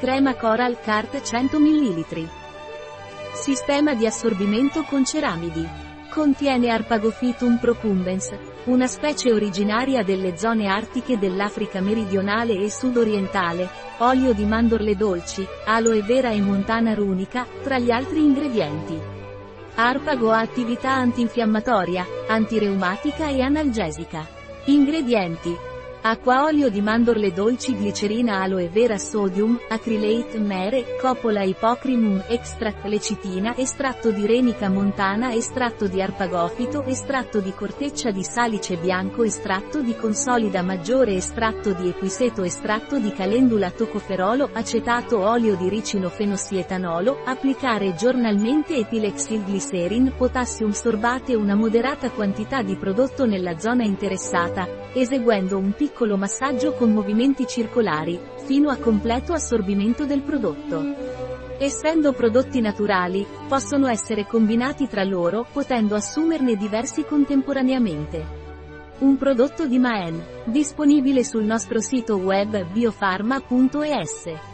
Crema Coral Cart 100 ml. Sistema di assorbimento con ceramidi. Contiene Arpagophytum procumbens, una specie originaria delle zone artiche dell'Africa meridionale e sudorientale, olio di mandorle dolci, aloe vera e montana runica, tra gli altri ingredienti. Arpago ha attività antinfiammatoria, antireumatica e analgesica. Ingredienti. Acqua olio di mandorle dolci glicerina aloe vera sodium, acrylate mere, coppola ipocrimum extract lecitina estratto di renica montana estratto di arpagofito estratto di corteccia di salice bianco estratto di consolida maggiore estratto di equiseto estratto di calendula tocoferolo acetato olio di ricino fenossietanolo applicare giornalmente epilexilglicerin potassium sorbate una moderata quantità di prodotto nella zona interessata, eseguendo un piccolo piccolo massaggio con movimenti circolari, fino a completo assorbimento del prodotto. Essendo prodotti naturali, possono essere combinati tra loro, potendo assumerne diversi contemporaneamente. Un prodotto di Maen, disponibile sul nostro sito web biofarma.es.